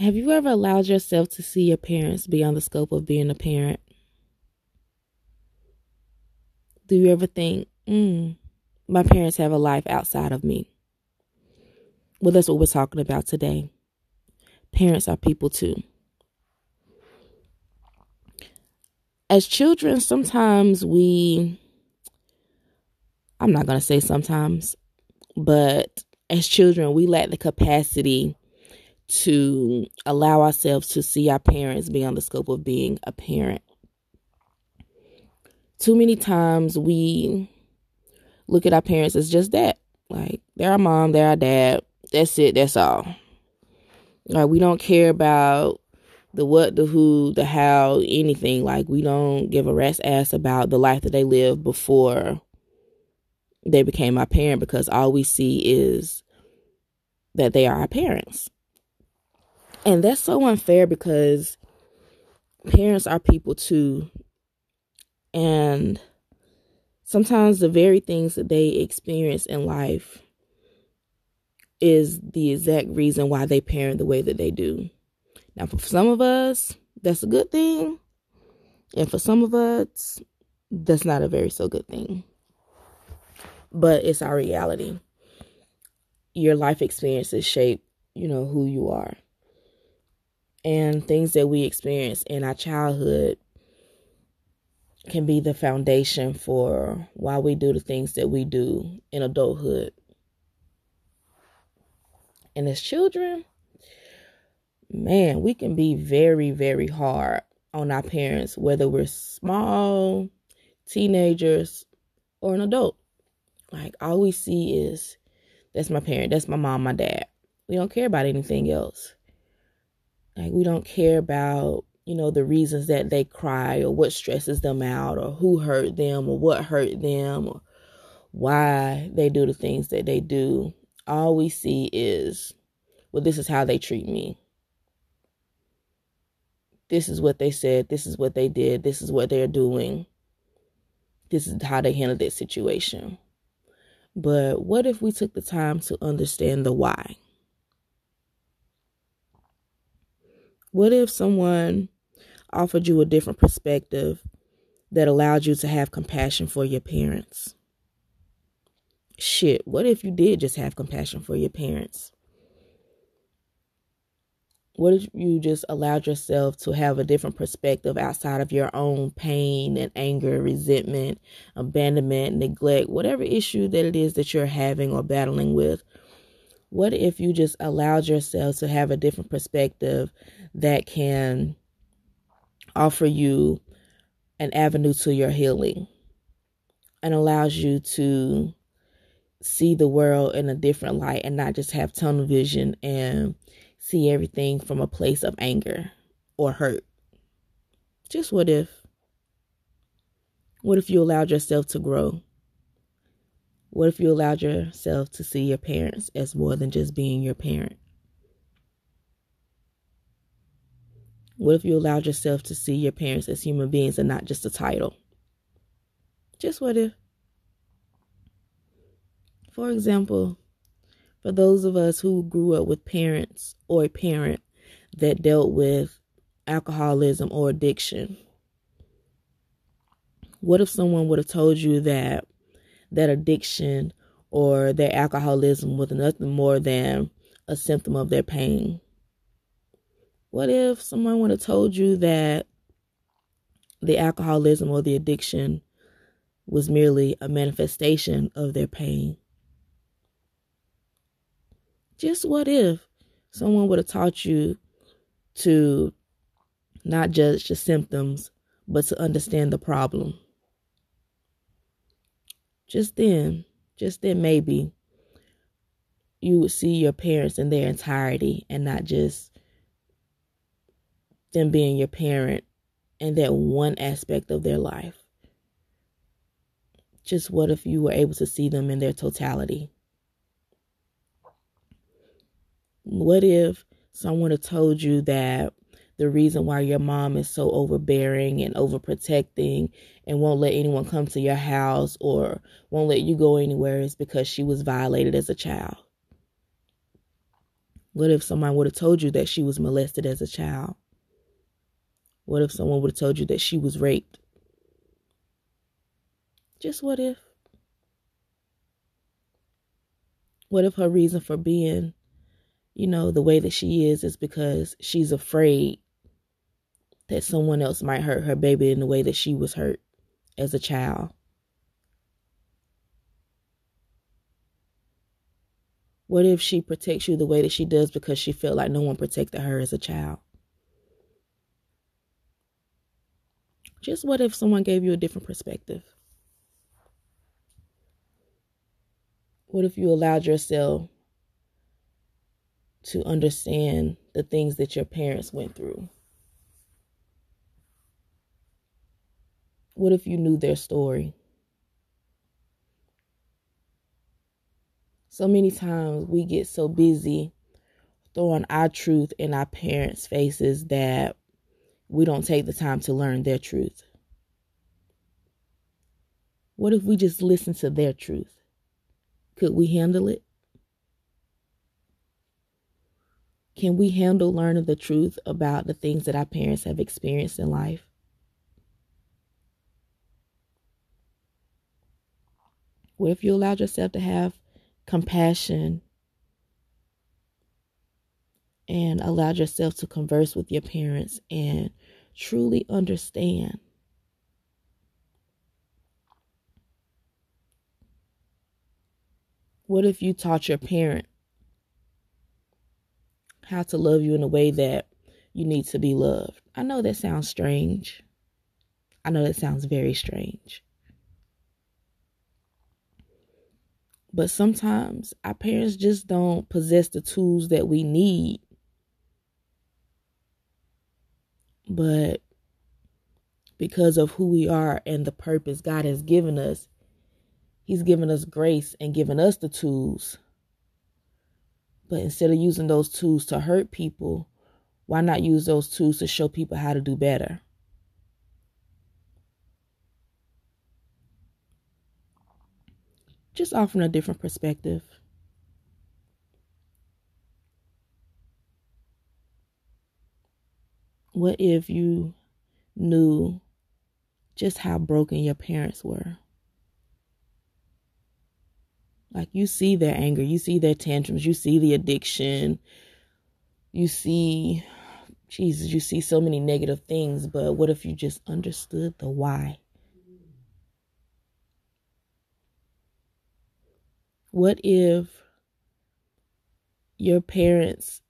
Have you ever allowed yourself to see your parents beyond the scope of being a parent? Do you ever think, mm, my parents have a life outside of me? Well, that's what we're talking about today. Parents are people too. As children, sometimes we, I'm not going to say sometimes, but as children, we lack the capacity to allow ourselves to see our parents beyond the scope of being a parent. Too many times we look at our parents as just that. Like they're our mom, they're our dad. That's it, that's all. Like we don't care about the what, the who, the how, anything. Like we don't give a rat's ass about the life that they lived before they became our parent because all we see is that they are our parents. And that's so unfair because parents are people too. And sometimes the very things that they experience in life is the exact reason why they parent the way that they do. Now, for some of us, that's a good thing. And for some of us, that's not a very so good thing. But it's our reality. Your life experiences shape, you know, who you are and things that we experience in our childhood can be the foundation for why we do the things that we do in adulthood. And as children, man, we can be very, very hard on our parents, whether we're small, teenagers, or an adult. Like, all we see is that's my parent, that's my mom, my dad. We don't care about anything else. Like we don't care about, you know, the reasons that they cry or what stresses them out or who hurt them or what hurt them or why they do the things that they do. All we see is, well, this is how they treat me. This is what they said. This is what they did. This is what they're doing. This is how they handled that situation. But what if we took the time to understand the why? What if someone offered you a different perspective that allowed you to have compassion for your parents? Shit, what if you did just have compassion for your parents? What if you just allowed yourself to have a different perspective outside of your own pain and anger, resentment, abandonment, neglect, whatever issue that it is that you're having or battling with? What if you just allowed yourself to have a different perspective that can offer you an avenue to your healing and allows you to see the world in a different light and not just have tunnel vision and see everything from a place of anger or hurt? Just what if? What if you allowed yourself to grow? What if you allowed yourself to see your parents as more than just being your parent? What if you allowed yourself to see your parents as human beings and not just a title? Just what if? For example, for those of us who grew up with parents or a parent that dealt with alcoholism or addiction, what if someone would have told you that that addiction or their alcoholism was nothing more than a symptom of their pain? What if someone would have told you that the alcoholism or the addiction was merely a manifestation of their pain? Just what if someone would have taught you to not judge the symptoms, but to understand the problem? Just then, just then maybe you would see your parents in their entirety and not just them being your parent and that one aspect of their life. Just what if you were able to see them in their totality? What if someone had told you that the reason why your mom is so overbearing and overprotecting and won't let anyone come to your house or won't let you go anywhere is because she was violated as a child. What if someone would have told you that she was molested as a child? What if someone would have told you that she was raped? Just what if? What if her reason for being, you know, the way that she is is because she's afraid that someone else might hurt her baby in the way that she was hurt as a child? What if she protects you the way that she does because she felt like no one protected her as a child? Just what if someone gave you a different perspective? What if you allowed yourself to understand the things that your parents went through? What if you knew their story? So many times we get so busy throwing our truth in our parents' faces that we don't take the time to learn their truth. What if we just listen to their truth? Could we handle it? Can we handle learning the truth about the things that our parents have experienced in life? What if you allowed yourself to have compassion and allowed yourself to converse with your parents and truly understand? What if you taught your parent how to love you in a way that you need to be loved? I know that sounds strange. I know that sounds very strange. But sometimes our parents just don't possess the tools that we need. But because of who we are and the purpose God has given us, He's given us grace and given us the tools. But instead of using those tools to hurt people, why not use those tools to show people how to do better? Just offering a different perspective. What if you knew just how broken your parents were? Like you see their anger, you see their tantrums, you see the addiction, you see, Jesus, you see so many negative things, but what if you just understood the why? What if your parents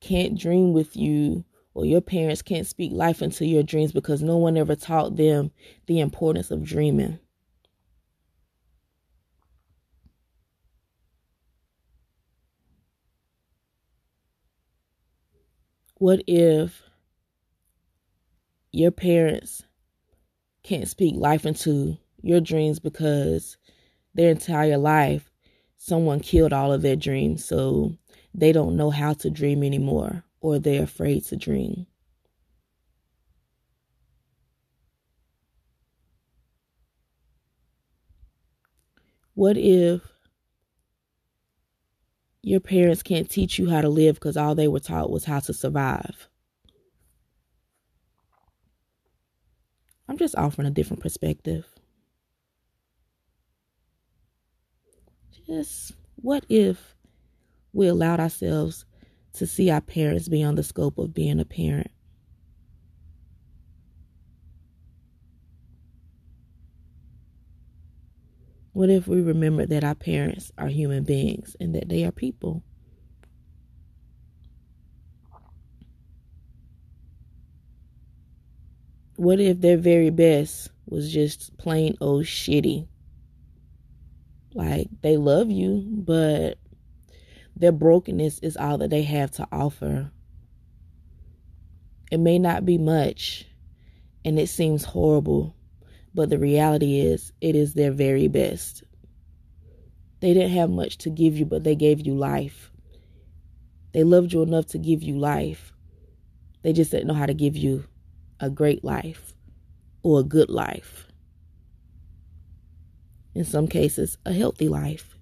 can't dream with you or your parents can't speak life into your dreams because no one ever taught them the importance of dreaming? What if your parents can't speak life into your dreams because their entire life someone killed all of their dreams, so they don't know how to dream anymore or they're afraid to dream? What if your parents can't teach you how to live because all they were taught was how to survive. I'm just offering a different perspective. Just what if we allowed ourselves to see our parents beyond the scope of being a parent? What if we remember that our parents are human beings and that they are people? What if their very best was just plain old shitty? Like they love you, but their brokenness is all that they have to offer. It may not be much, and it seems horrible, but the reality is, it is their very best. They didn't have much to give you, but they gave you life. They loved you enough to give you life. They just didn't know how to give you a great life or a good life in some cases, a healthy life.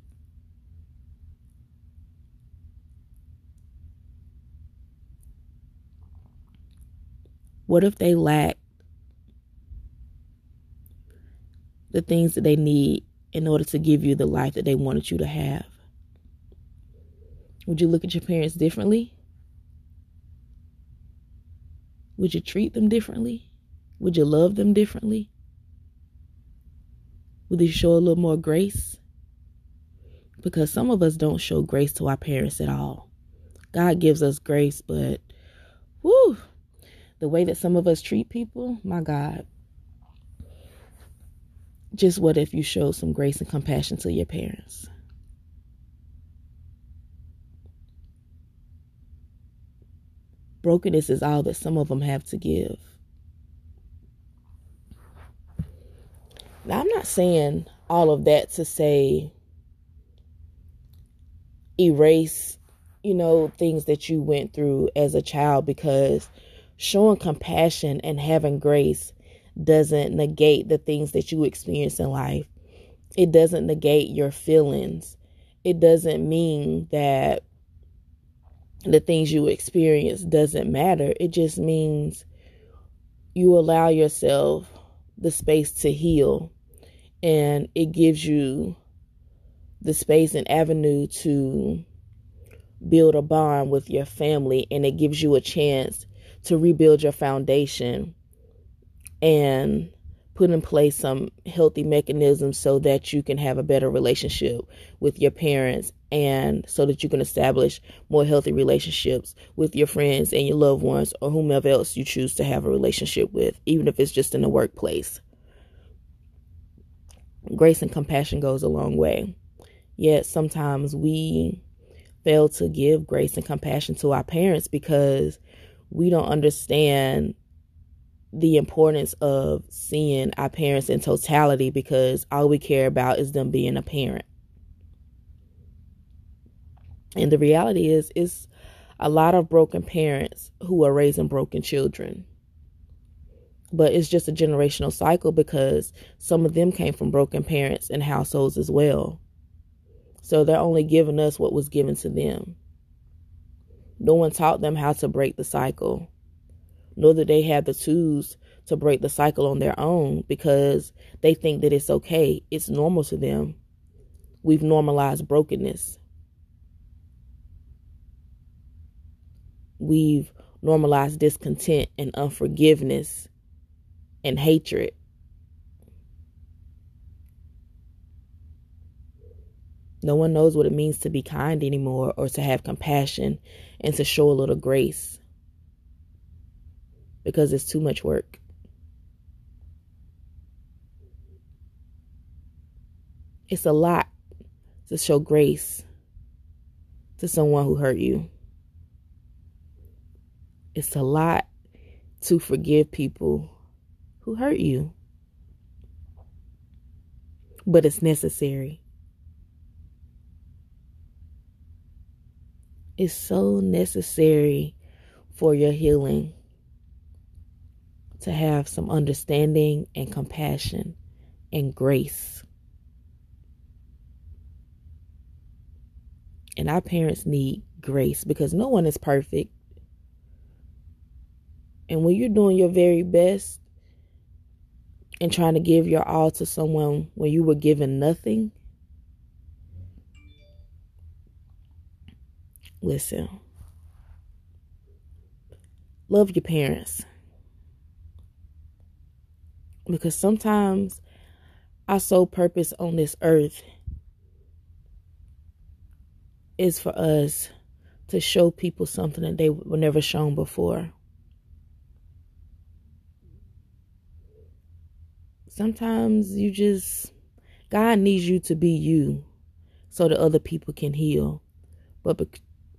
What if they lack the things that they need in order to give you the life that they wanted you to have? Would you look at your parents differently? Would you treat them differently? Would you love them differently? Would you show a little more grace? Because some of us don't show grace to our parents at all. God gives us grace, but whoo, the way that some of us treat people, my God. Just what if you showed some grace and compassion to your parents? Brokenness is all that some of them have to give. Now, I'm not saying all of that to say erase, you know, things that you went through as a child because showing compassion and having grace doesn't negate the things that you experience in life. It doesn't negate your feelings. It doesn't mean that the things you experience doesn't matter. It just means you allow yourself the space to heal and it gives you the space and avenue to build a bond with your family and it gives you a chance to rebuild your foundation and put in place some healthy mechanisms so that you can have a better relationship with your parents and so that you can establish more healthy relationships with your friends and your loved ones or whomever else you choose to have a relationship with, even if it's just in the workplace. Grace and compassion goes a long way. Yet sometimes we fail to give grace and compassion to our parents because we don't understand the importance of seeing our parents in totality because all we care about is them being a parent. And the reality is, it's a lot of broken parents who are raising broken children. But it's just a generational cycle because some of them came from broken parents and households as well. So they're only giving us what was given to them. No one taught them how to break the cycle, nor do they have the tools to break the cycle on their own because they think that it's okay. It's normal to them. We've normalized brokenness. we've normalized discontent and unforgiveness and hatred. No one knows what it means to be kind anymore or to have compassion and to show a little grace because it's too much work. It's a lot to show grace to someone who hurt you. It's a lot to forgive people who hurt you. But it's necessary. It's so necessary for your healing to have some understanding and compassion and grace. And our parents need grace because no one is perfect. And when you're doing your very best and trying to give your all to someone when you were given nothing, listen. Love your parents. Because sometimes our sole purpose on this earth is for us to show people something that they were never shown before. Sometimes you just, God needs you to be you so that other people can heal. But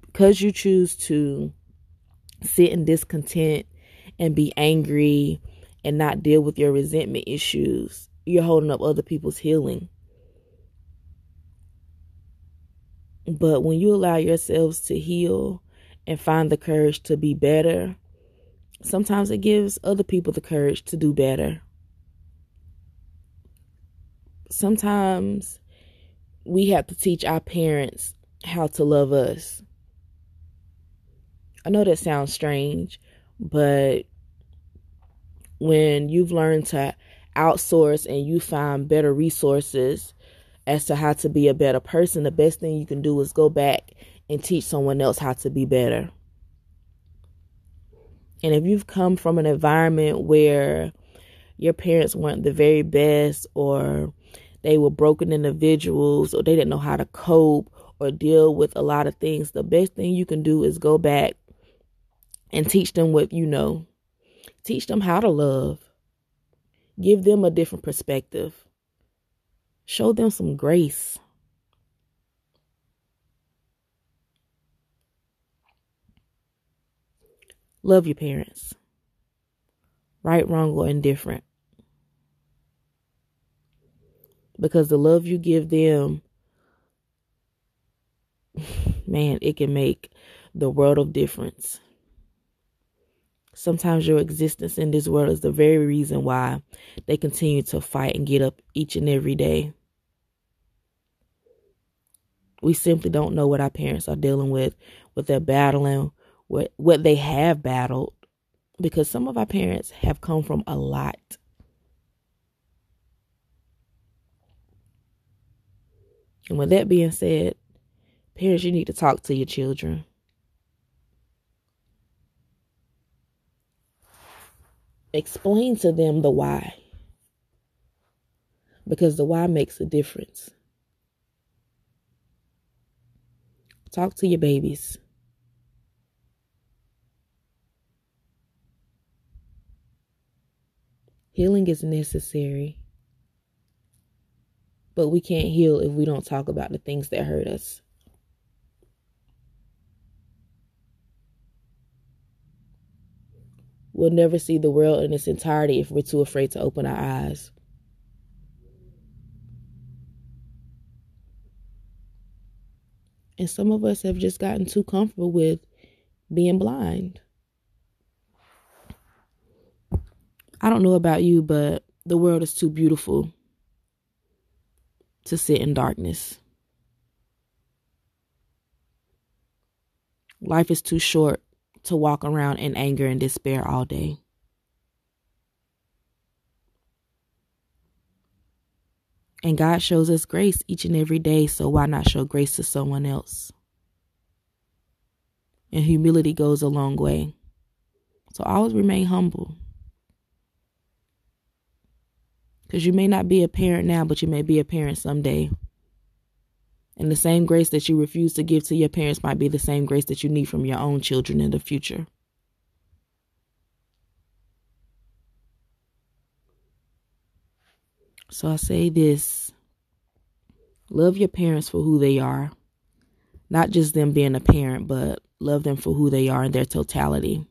because you choose to sit in discontent and be angry and not deal with your resentment issues, you're holding up other people's healing. But when you allow yourselves to heal and find the courage to be better, sometimes it gives other people the courage to do better sometimes we have to teach our parents how to love us. I know that sounds strange, but when you've learned to outsource and you find better resources as to how to be a better person, the best thing you can do is go back and teach someone else how to be better. And if you've come from an environment where your parents weren't the very best, or they were broken individuals, or they didn't know how to cope or deal with a lot of things, the best thing you can do is go back and teach them what you know. Teach them how to love. Give them a different perspective. Show them some grace. Love your parents. Right, wrong, or indifferent. Because the love you give them, man, it can make the world of difference. Sometimes your existence in this world is the very reason why they continue to fight and get up each and every day. We simply don't know what our parents are dealing with, what they're battling, what what they have battled, because some of our parents have come from a lot. And with that being said, parents, you need to talk to your children. explain to them the why. Because the why makes a difference. Talk to your babies. Healing is necessary. But we can't heal if we don't talk about the things that hurt us. We'll never see the world in its entirety if we're too afraid to open our eyes. And some of us have just gotten too comfortable with being blind. I don't know about you, but the world is too beautiful to sit in darkness. Life is too short to walk around in anger and despair all day. And God shows us grace each and every day, so why not show grace to someone else? And humility goes a long way. So always remain humble. Because you may not be a parent now, but you may be a parent someday. And the same grace that you refuse to give to your parents might be the same grace that you need from your own children in the future. So I say this love your parents for who they are, not just them being a parent, but love them for who they are in their totality.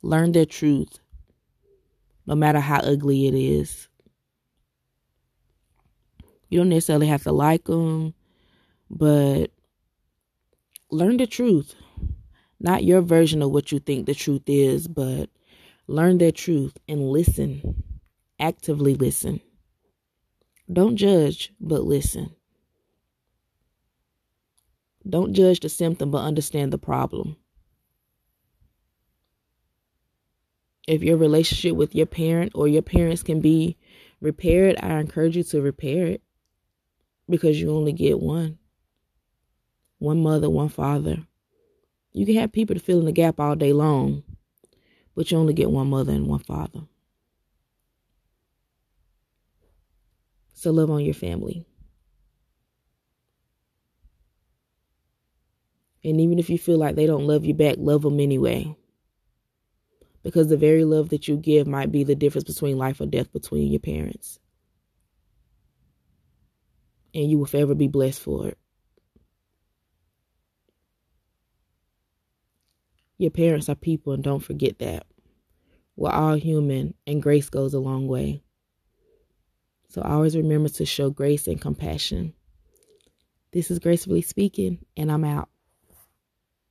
Learn their truth, no matter how ugly it is. You don't necessarily have to like them, but learn the truth. Not your version of what you think the truth is, but learn their truth and listen. Actively listen. Don't judge, but listen. Don't judge the symptom, but understand the problem. If your relationship with your parent or your parents can be repaired, I encourage you to repair it because you only get one one mother, one father. You can have people to fill in the gap all day long, but you only get one mother and one father. So love on your family. And even if you feel like they don't love you back, love them anyway. Because the very love that you give might be the difference between life or death between your parents. And you will forever be blessed for it. Your parents are people, and don't forget that. We're all human, and grace goes a long way. So always remember to show grace and compassion. This is Gracefully Speaking, and I'm out.